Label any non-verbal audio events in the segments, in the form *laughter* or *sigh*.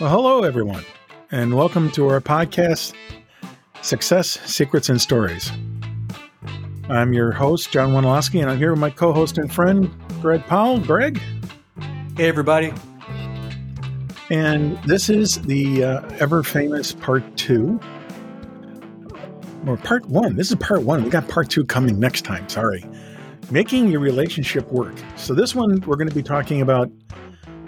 Well, hello, everyone, and welcome to our podcast, Success, Secrets, and Stories. I'm your host, John Wandolowski, and I'm here with my co host and friend, Greg Powell. Greg? Hey, everybody. And this is the uh, ever famous part two, or part one. This is part one. We got part two coming next time. Sorry. Making your relationship work. So, this one, we're going to be talking about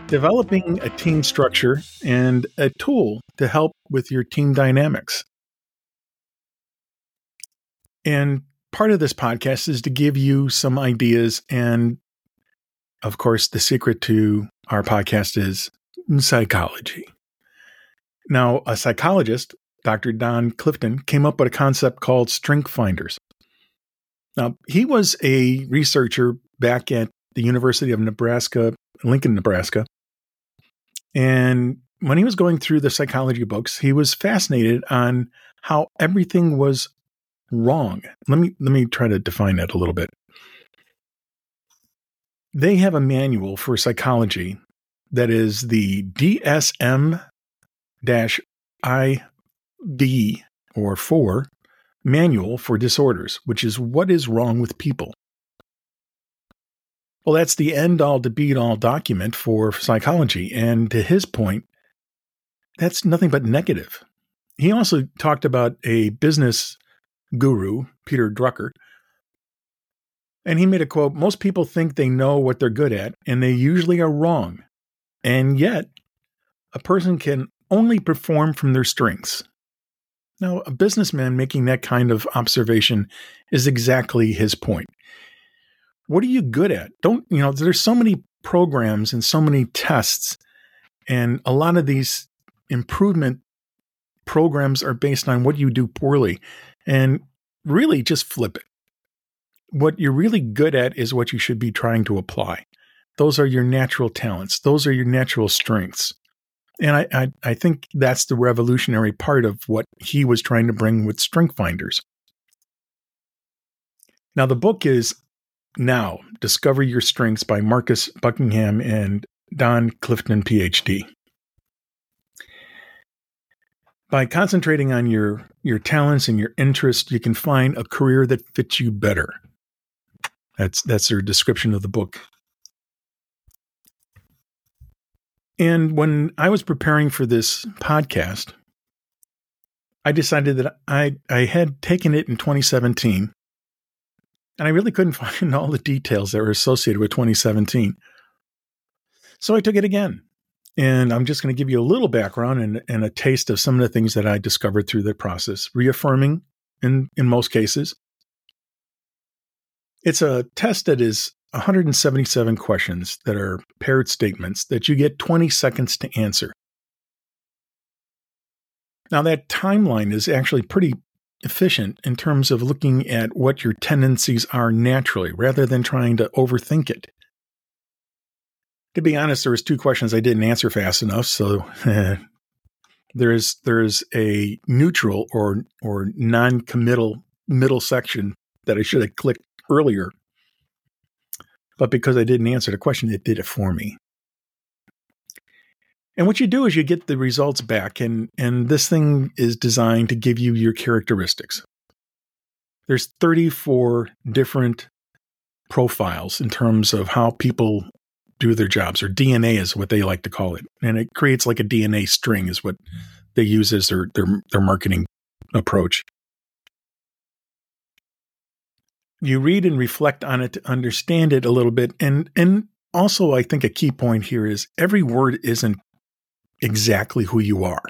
developing a team structure and a tool to help with your team dynamics. And part of this podcast is to give you some ideas. And of course, the secret to our podcast is psychology. Now, a psychologist, Dr. Don Clifton, came up with a concept called strength finders. Now, he was a researcher back at the University of Nebraska, Lincoln, Nebraska, and when he was going through the psychology books, he was fascinated on how everything was wrong. Let me let me try to define that a little bit. They have a manual for psychology that is the DSM IV or 4 manual for disorders, which is what is wrong with people. Well, that's the end all to beat all document for psychology. And to his point, that's nothing but negative. He also talked about a business guru, Peter Drucker, and he made a quote Most people think they know what they're good at, and they usually are wrong. And yet, a person can only perform from their strengths. Now, a businessman making that kind of observation is exactly his point what are you good at? Don't, you know, there's so many programs and so many tests, and a lot of these improvement programs are based on what you do poorly. And really just flip it. What you're really good at is what you should be trying to apply. Those are your natural talents, those are your natural strengths. And I, I, I think that's the revolutionary part of what he was trying to bring with Strength Finders. Now, the book is now, Discover Your Strengths by Marcus Buckingham and Don Clifton, PhD. By concentrating on your, your talents and your interests, you can find a career that fits you better. That's, that's their description of the book. And when I was preparing for this podcast, I decided that I, I had taken it in 2017 and I really couldn't *laughs* find all the details that were associated with 2017. So I took it again. And I'm just going to give you a little background and, and a taste of some of the things that I discovered through the process, reaffirming in, in most cases. It's a test that is 177 questions that are paired statements that you get 20 seconds to answer. Now, that timeline is actually pretty efficient in terms of looking at what your tendencies are naturally rather than trying to overthink it. To be honest, there was two questions I didn't answer fast enough, so *laughs* there's there's a neutral or or non-committal middle section that I should have clicked earlier. But because I didn't answer the question, it did it for me. And what you do is you get the results back, and, and this thing is designed to give you your characteristics. There's 34 different profiles in terms of how people do their jobs, or DNA is what they like to call it. And it creates like a DNA string, is what they use as their, their, their marketing approach. You read and reflect on it to understand it a little bit. And, and also, I think a key point here is every word isn't exactly who you are.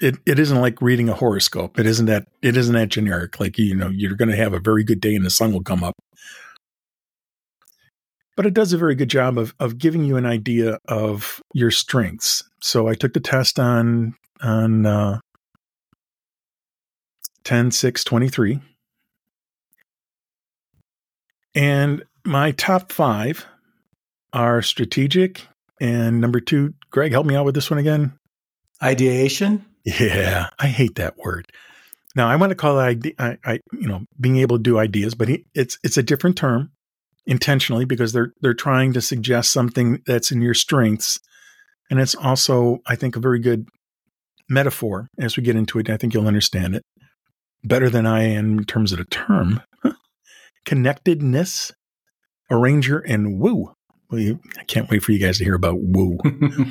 It it isn't like reading a horoscope. It isn't that it isn't that generic. Like you know, you're going to have a very good day and the sun will come up. But it does a very good job of of giving you an idea of your strengths. So I took the test on on uh, 10 6 23 and my top five are strategic and number two, Greg, help me out with this one again. Ideation. Yeah, I hate that word. Now I want to call it idea, I, I, you know, being able to do ideas, but it's it's a different term intentionally because they're they're trying to suggest something that's in your strengths And it's also, I think, a very good metaphor as we get into it. I think you'll understand it better than I am in terms of the term. *laughs* Connectedness, arranger, and woo. You, I can't wait for you guys to hear about woo. *laughs*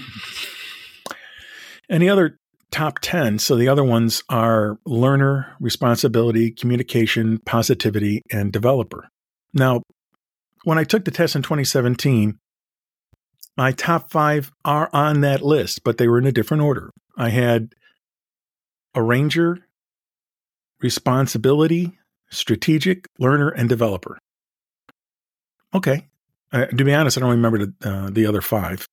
Any other top 10? So the other ones are learner, responsibility, communication, positivity, and developer. Now, when I took the test in 2017, my top five are on that list, but they were in a different order. I had arranger, responsibility, strategic, learner, and developer. Okay. Uh, to be honest, I don't remember the, uh, the other five.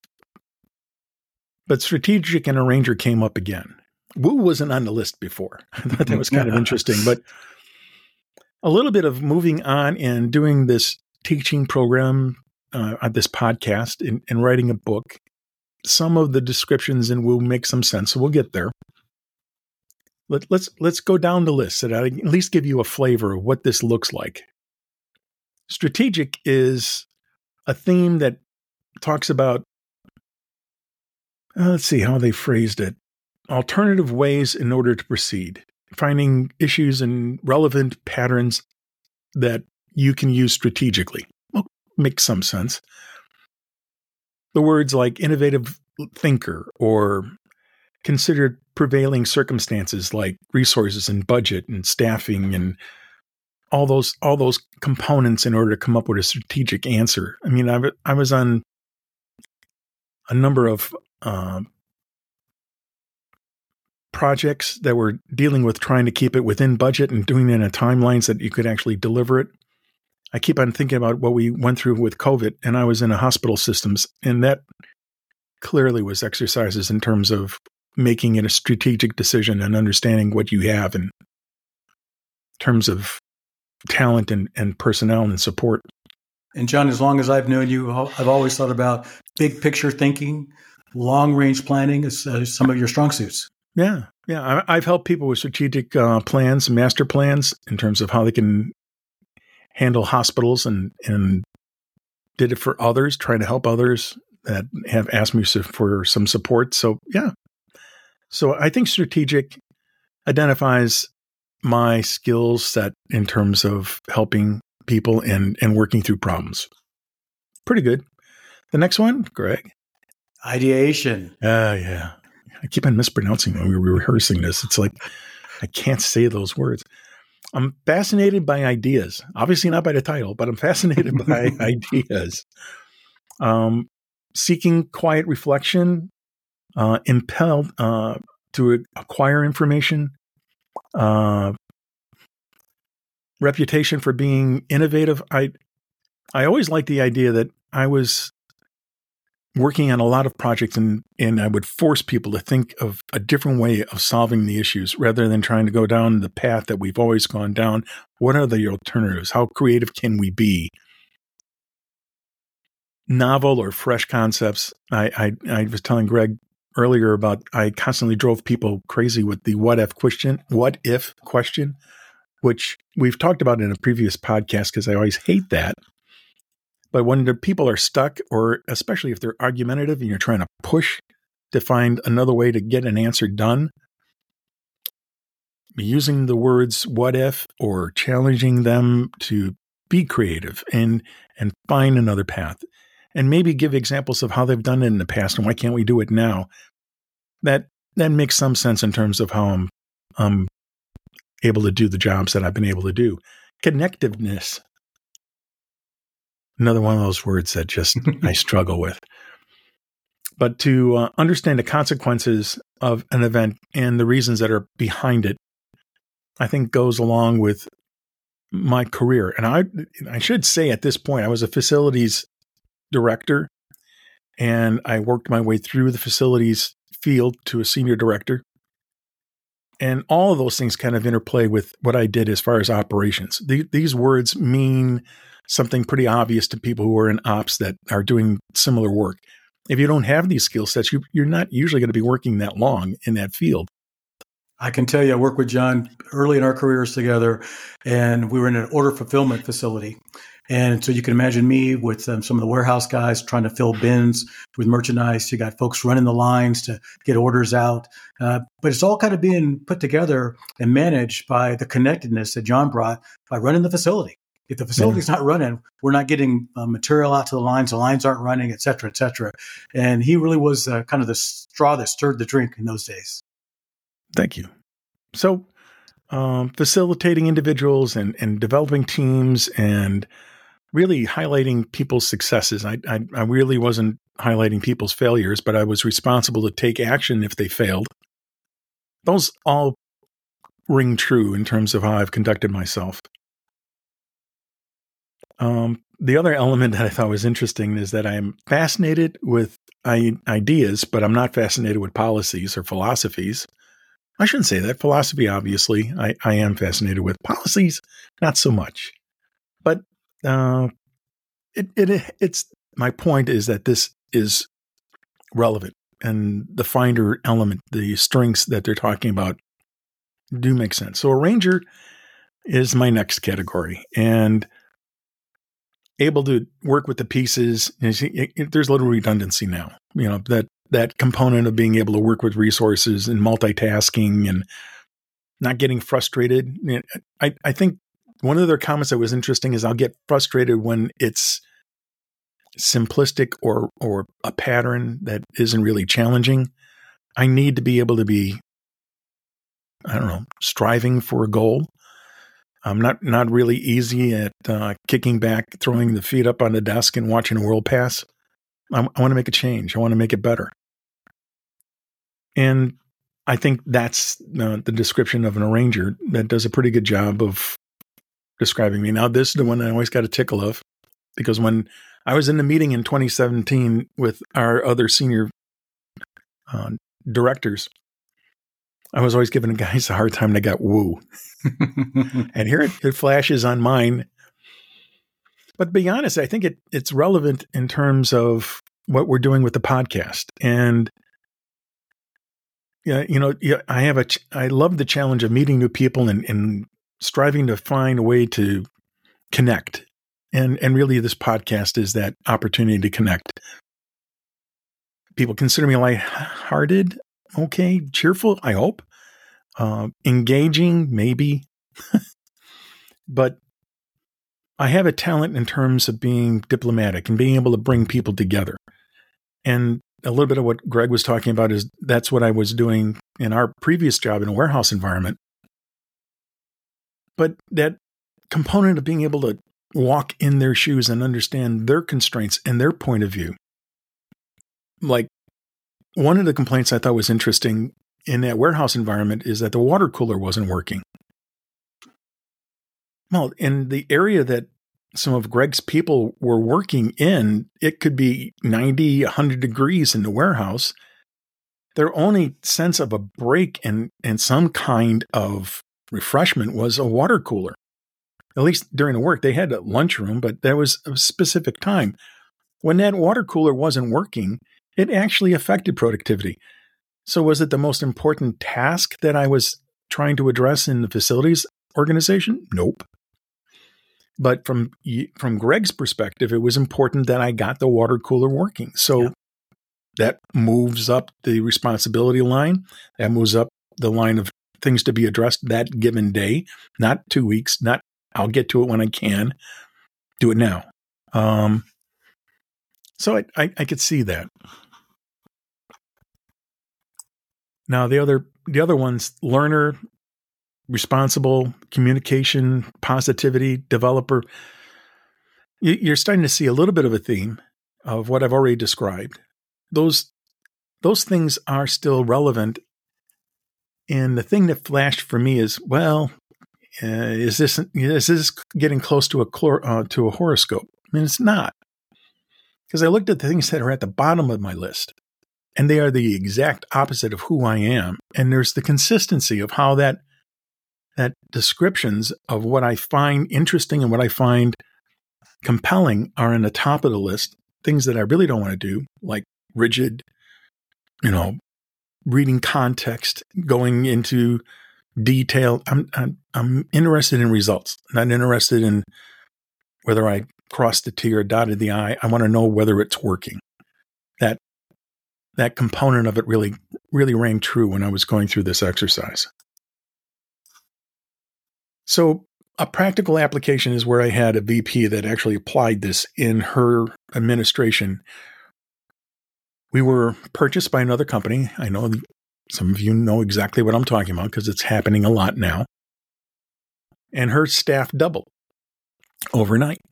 But strategic and arranger came up again. Woo wasn't on the list before. *laughs* I thought that was kind of *laughs* interesting. But a little bit of moving on and doing this teaching program uh, on this podcast and, and writing a book. Some of the descriptions in Woo make some sense, so we'll get there. Let, us let's, let's go down the list so that I at least give you a flavor of what this looks like. Strategic is a theme that talks about. Uh, let's see how they phrased it. Alternative ways in order to proceed, finding issues and relevant patterns that you can use strategically. Well, makes some sense. The words like innovative thinker or considered prevailing circumstances like resources and budget and staffing and all those all those components in order to come up with a strategic answer. I mean, I, I was on a number of uh, projects that were dealing with trying to keep it within budget and doing it in a timelines that you could actually deliver it. I keep on thinking about what we went through with COVID, and I was in a hospital systems, and that clearly was exercises in terms of making it a strategic decision and understanding what you have in terms of talent and, and personnel and support. And John, as long as I've known you, I've always thought about big picture thinking, long range planning as uh, some of your strong suits. Yeah, yeah. I, have helped people with strategic uh, plans, master plans, in terms of how they can handle hospitals, and and did it for others, trying to help others that have asked me for some support. So yeah, so I think strategic identifies my skill set in terms of helping people and, and working through problems. Pretty good. The next one, Greg. Ideation. Ah, uh, yeah. I keep on mispronouncing when we were rehearsing this. It's like I can't say those words. I'm fascinated by ideas. Obviously not by the title, but I'm fascinated *laughs* by ideas. Um, seeking quiet reflection, uh, impelled uh, to acquire information, uh, reputation for being innovative. I I always liked the idea that I was working on a lot of projects and and I would force people to think of a different way of solving the issues rather than trying to go down the path that we've always gone down. What are the alternatives? How creative can we be? Novel or fresh concepts. I I, I was telling Greg earlier about I constantly drove people crazy with the what if question, what if question, which we've talked about in a previous podcast because I always hate that. But when the people are stuck, or especially if they're argumentative and you're trying to push to find another way to get an answer done, using the words what if or challenging them to be creative and and find another path and maybe give examples of how they've done it in the past and why can't we do it now that that makes some sense in terms of how I'm I'm able to do the jobs that I've been able to do. Connectiveness. Another one of those words that just I *laughs* struggle with. But to uh, understand the consequences of an event and the reasons that are behind it, I think goes along with my career. And I I should say at this point I was a facilities director and I worked my way through the facilities field to a senior director. And all of those things kind of interplay with what I did as far as operations. The, these words mean something pretty obvious to people who are in ops that are doing similar work. If you don't have these skill sets, you, you're not usually going to be working that long in that field. I can tell you, I worked with John early in our careers together, and we were in an order fulfillment facility. And so you can imagine me with um, some of the warehouse guys trying to fill bins with merchandise. You got folks running the lines to get orders out. Uh, but it's all kind of being put together and managed by the connectedness that John brought by running the facility. If the facility's not running, we're not getting uh, material out to the lines. The lines aren't running, et cetera, et cetera. And he really was uh, kind of the straw that stirred the drink in those days. Thank you. So, um, facilitating individuals and, and developing teams and really highlighting people's successes. I, I, I really wasn't highlighting people's failures, but I was responsible to take action if they failed. Those all ring true in terms of how I've conducted myself. Um, the other element that I thought was interesting is that I'm fascinated with ideas, but I'm not fascinated with policies or philosophies. I shouldn't say that. Philosophy, obviously, I, I am fascinated with. Policies, not so much. But uh, it, it it's my point is that this is relevant, and the finder element, the strengths that they're talking about, do make sense. So arranger is my next category, and able to work with the pieces. See, it, it, there's a little redundancy now. You know that that component of being able to work with resources and multitasking and not getting frustrated. I, I think one of their comments that was interesting is I'll get frustrated when it's simplistic or or a pattern that isn't really challenging. I need to be able to be I don't know, striving for a goal. I'm not not really easy at uh, kicking back, throwing the feet up on the desk, and watching a world pass. I, I want to make a change. I want to make it better. And I think that's uh, the description of an arranger that does a pretty good job of describing me. Now, this is the one I always got a tickle of because when I was in the meeting in 2017 with our other senior uh, directors, I was always giving guys a hard time. They got woo. *laughs* and here it, it, flashes on mine. But to be honest, I think it, it's relevant in terms of what we're doing with the podcast. And yeah, you know, yeah, I have a, ch- I love the challenge of meeting new people and, and striving to find a way to connect. And, and really, this podcast is that opportunity to connect. People consider me lighthearted, okay, cheerful, I hope. Uh, engaging, maybe. *laughs* but I have a talent in terms of being diplomatic and being able to bring people together. And a little bit of what Greg was talking about is that's what I was doing in our previous job in a warehouse environment. But that component of being able to walk in their shoes and understand their constraints and their point of view. Like one of the complaints I thought was interesting in that warehouse environment is that the water cooler wasn't working. Well, in the area that some of Greg's people were working in, it could be 90, 100 degrees in the warehouse. Their only sense of a break and, and some kind of refreshment was a water cooler. At least during the work, they had a lunchroom, but there was a specific time. When that water cooler wasn't working, it actually affected productivity. So, was it the most important task that I was trying to address in the facilities organization? Nope. But from from Greg's perspective, it was important that I got the water cooler working. So yeah. that moves up the responsibility line. That moves up the line of things to be addressed that given day, not two weeks. Not I'll get to it when I can. Do it now. Um, so I, I, I could see that. Now the other the other ones, learner, responsible, communication, positivity, developer. You're starting to see a little bit of a theme of what I've already described. Those those things are still relevant. And the thing that flashed for me is, well, uh, is this is this getting close to a chlor, uh, to a horoscope? I mean, it's not, because I looked at the things that are at the bottom of my list and they are the exact opposite of who I am. And there's the consistency of how that that descriptions of what I find interesting and what I find compelling are in the top of the list. Things that I really don't want to do, like rigid, you know, reading context, going into detail. I'm I'm, I'm interested in results, not interested in whether I crossed the T or dotted the I. I want to know whether it's working. That that component of it really really rang true when I was going through this exercise. So a practical application is where I had a VP that actually applied this in her administration. We were purchased by another company. I know some of you know exactly what I'm talking about because it's happening a lot now. And her staff doubled overnight.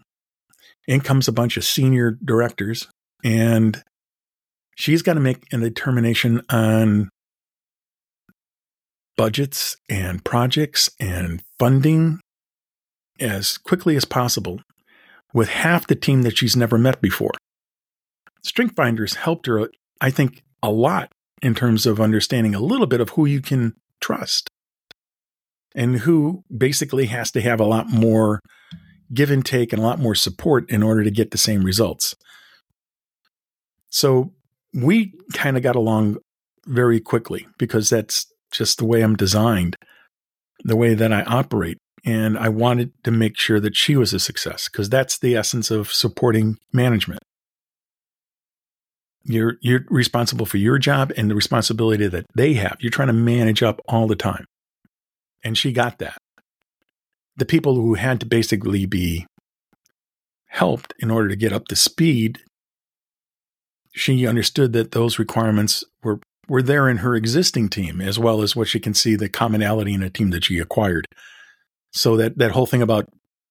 In comes a bunch of senior directors, and she's got to make a determination on budgets and projects and funding as quickly as possible with half the team that she's never met before. Strength Finders helped her, I think, a lot in terms of understanding a little bit of who you can trust and who basically has to have a lot more give and take and a lot more support in order to get the same results. So we kind of got along very quickly because that's just the way I'm designed, the way that I operate. And I wanted to make sure that she was a success because that's the essence of supporting management. You're you're responsible for your job and the responsibility that they have. You're trying to manage up all the time. And she got that. The people who had to basically be helped in order to get up to speed, she understood that those requirements were were there in her existing team as well as what she can see the commonality in a team that she acquired. So that that whole thing about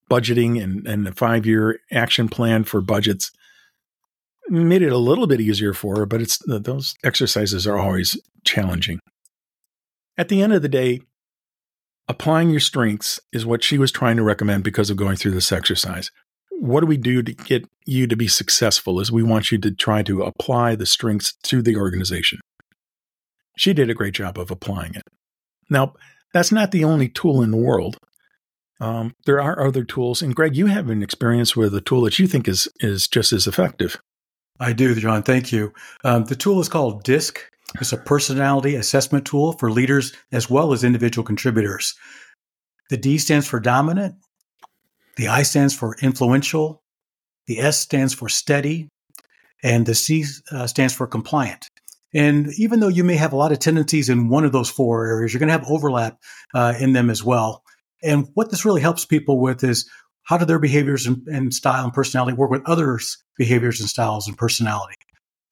budgeting and, and the five year action plan for budgets made it a little bit easier for her, but it's those exercises are always challenging. At the end of the day, applying your strengths is what she was trying to recommend because of going through this exercise. What do we do to get you to be successful? Is we want you to try to apply the strengths to the organization. She did a great job of applying it. Now, that's not the only tool in the world. Um, there are other tools, and Greg, you have an experience with a tool that you think is is just as effective. I do, John. Thank you. Um, the tool is called DISC. It's a personality assessment tool for leaders as well as individual contributors. The D stands for dominant. The I stands for influential. The S stands for steady. And the C uh, stands for compliant. And even though you may have a lot of tendencies in one of those four areas, you're going to have overlap uh, in them as well. And what this really helps people with is how do their behaviors and, and style and personality work with others' behaviors and styles and personality?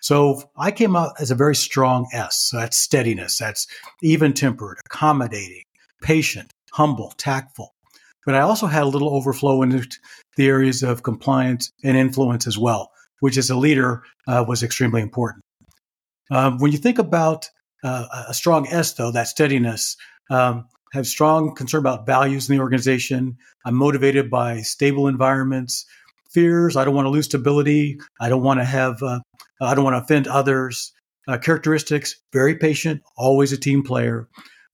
So I came out as a very strong S. So that's steadiness. That's even tempered, accommodating, patient, humble, tactful. But I also had a little overflow into the areas of compliance and influence as well, which as a leader uh, was extremely important. Um, when you think about uh, a strong S, though, that steadiness, um, have strong concern about values in the organization. I'm motivated by stable environments. Fears, I don't want to lose stability. I don't want to have, uh, I don't want to offend others. Uh, characteristics, very patient, always a team player.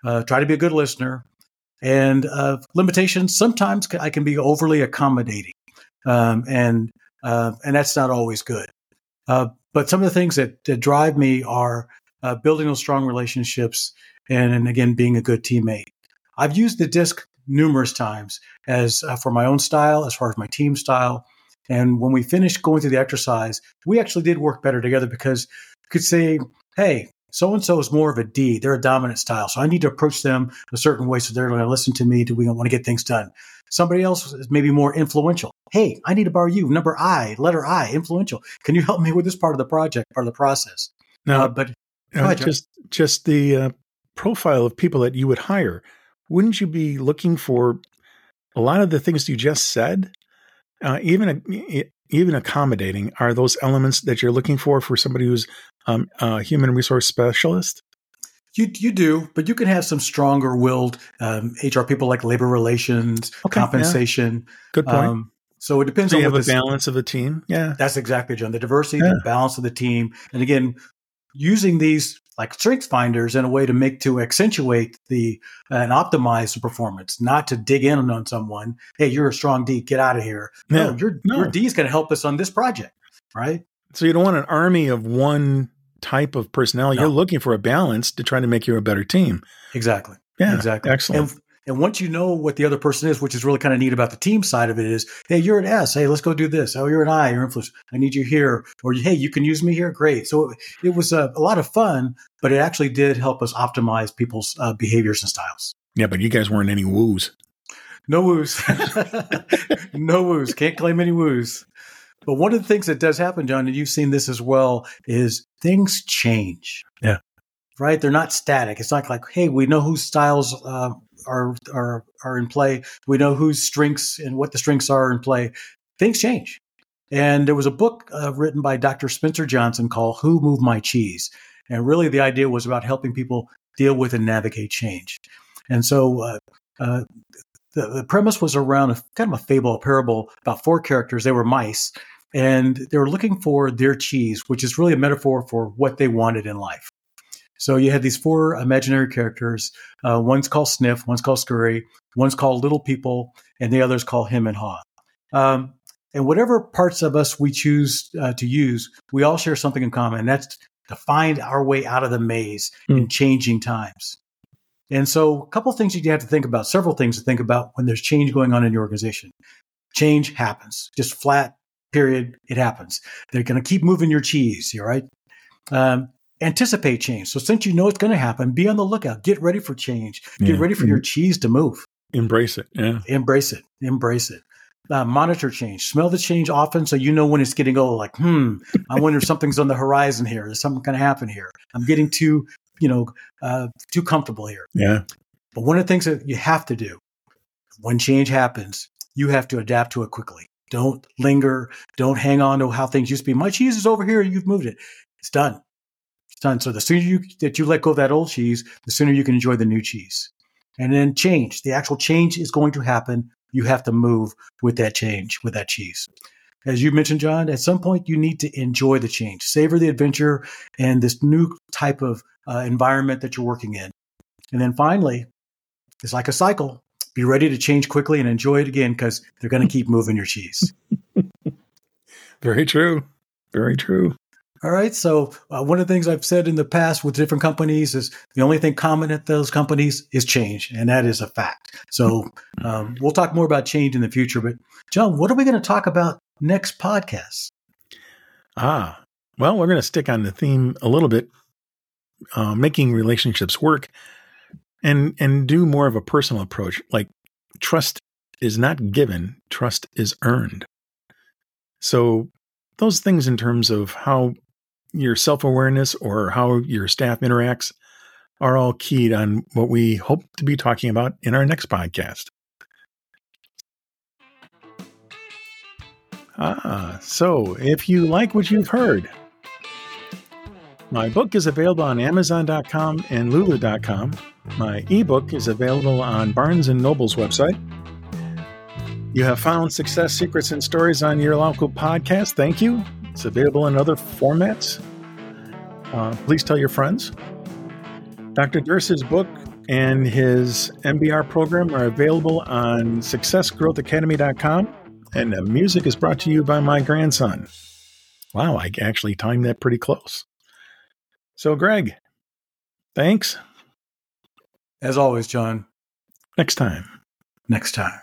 Uh, try to be a good listener. And uh, limitations, sometimes I can be overly accommodating. Um, and, uh, and that's not always good. Uh, but some of the things that, that drive me are building those strong relationships and, and again, being a good teammate. I've used the disc numerous times as uh, for my own style, as far as my team style. And when we finished going through the exercise, we actually did work better together because we could say, hey, so and so is more of a D. They're a dominant style. So I need to approach them a certain way so they're going to listen to me. Do we want to get things done? Somebody else is maybe more influential. Hey, I need to borrow you. Number I, letter I, influential. Can you help me with this part of the project, part of the process? No, uh, but just just the uh, profile of people that you would hire wouldn't you be looking for a lot of the things you just said? Uh, even even accommodating are those elements that you're looking for for somebody who's um, a human resource specialist. You you do, but you can have some stronger willed um, HR people like labor relations, okay, compensation. Yeah. Good point. Um, so it depends so on you have a balance of the team. Yeah, that's exactly John. The diversity, yeah. the balance of the team, and again, using these like strength finders in a way to make to accentuate the uh, and optimize the performance, not to dig in on someone. Hey, you're a strong D, get out of here. No, no your no. your D is going to help us on this project, right? So you don't want an army of one type of personnel. No. You're looking for a balance to try to make you a better team. Exactly. Yeah. Exactly. Excellent. And, And once you know what the other person is, which is really kind of neat about the team side of it, is hey, you're an S. Hey, let's go do this. Oh, you're an I. You're influence. I need you here. Or hey, you can use me here. Great. So it was a, a lot of fun, but it actually did help us optimize people's uh, behaviors and styles. Yeah, but you guys weren't any woos. No woos. *laughs* no woos. Can't claim any woos. But one of the things that does happen, John, and you've seen this as well, is things change. Yeah. Right? They're not static. It's not like, hey, we know whose styles uh, are are are in play. We know whose strengths and what the strengths are in play. Things change. And there was a book uh, written by Dr. Spencer Johnson called "Who Moved My Cheese," and really the idea was about helping people deal with and navigate change. And so uh, uh, the, the premise was around a kind of a fable, a parable about four characters. They were mice, and they were looking for their cheese, which is really a metaphor for what they wanted in life. So you had these four imaginary characters. Uh, one's called Sniff, one's called Scurry, one's called Little People, and the others call Hem and Haw. Um, and whatever parts of us we choose uh, to use, we all share something in common. And that's to find our way out of the maze mm. in changing times. And so, a couple of things you have to think about, several things to think about when there's change going on in your organization. Change happens, just flat, period. It happens. They're going to keep moving your cheese, all right? Um, anticipate change. So, since you know it's going to happen, be on the lookout. Get ready for change. Get yeah. ready for your cheese to move. Embrace it. Yeah. Embrace it. Embrace it. Uh, monitor change. Smell the change often so you know when it's getting old. Like, hmm, I wonder if *laughs* something's on the horizon here. Is something going to happen here? I'm getting too you know, uh, too comfortable here. Yeah. But one of the things that you have to do when change happens, you have to adapt to it quickly. Don't linger. Don't hang on to how things used to be. My cheese is over here. You've moved it. It's done. Done. So the sooner you that you let go of that old cheese, the sooner you can enjoy the new cheese. And then change. The actual change is going to happen. You have to move with that change, with that cheese. As you mentioned, John, at some point you need to enjoy the change, savor the adventure and this new type of uh, environment that you're working in. And then finally, it's like a cycle. Be ready to change quickly and enjoy it again because they're going *laughs* to keep moving your cheese. Very true. Very true. All right. So, uh, one of the things I've said in the past with different companies is the only thing common at those companies is change, and that is a fact. So, *laughs* um, we'll talk more about change in the future. But, John, what are we going to talk about next podcast? Ah, well, we're going to stick on the theme a little bit uh, making relationships work and and do more of a personal approach like trust is not given trust is earned so those things in terms of how your self-awareness or how your staff interacts are all keyed on what we hope to be talking about in our next podcast ah so if you like what you've heard my book is available on Amazon.com and Lulu.com. My ebook is available on Barnes & Noble's website. You have found success secrets and stories on your local podcast. Thank you. It's available in other formats. Uh, please tell your friends. Dr. Durst's book and his MBR program are available on successgrowthacademy.com. And the music is brought to you by my grandson. Wow, I actually timed that pretty close. So, Greg, thanks. As always, John. Next time. Next time.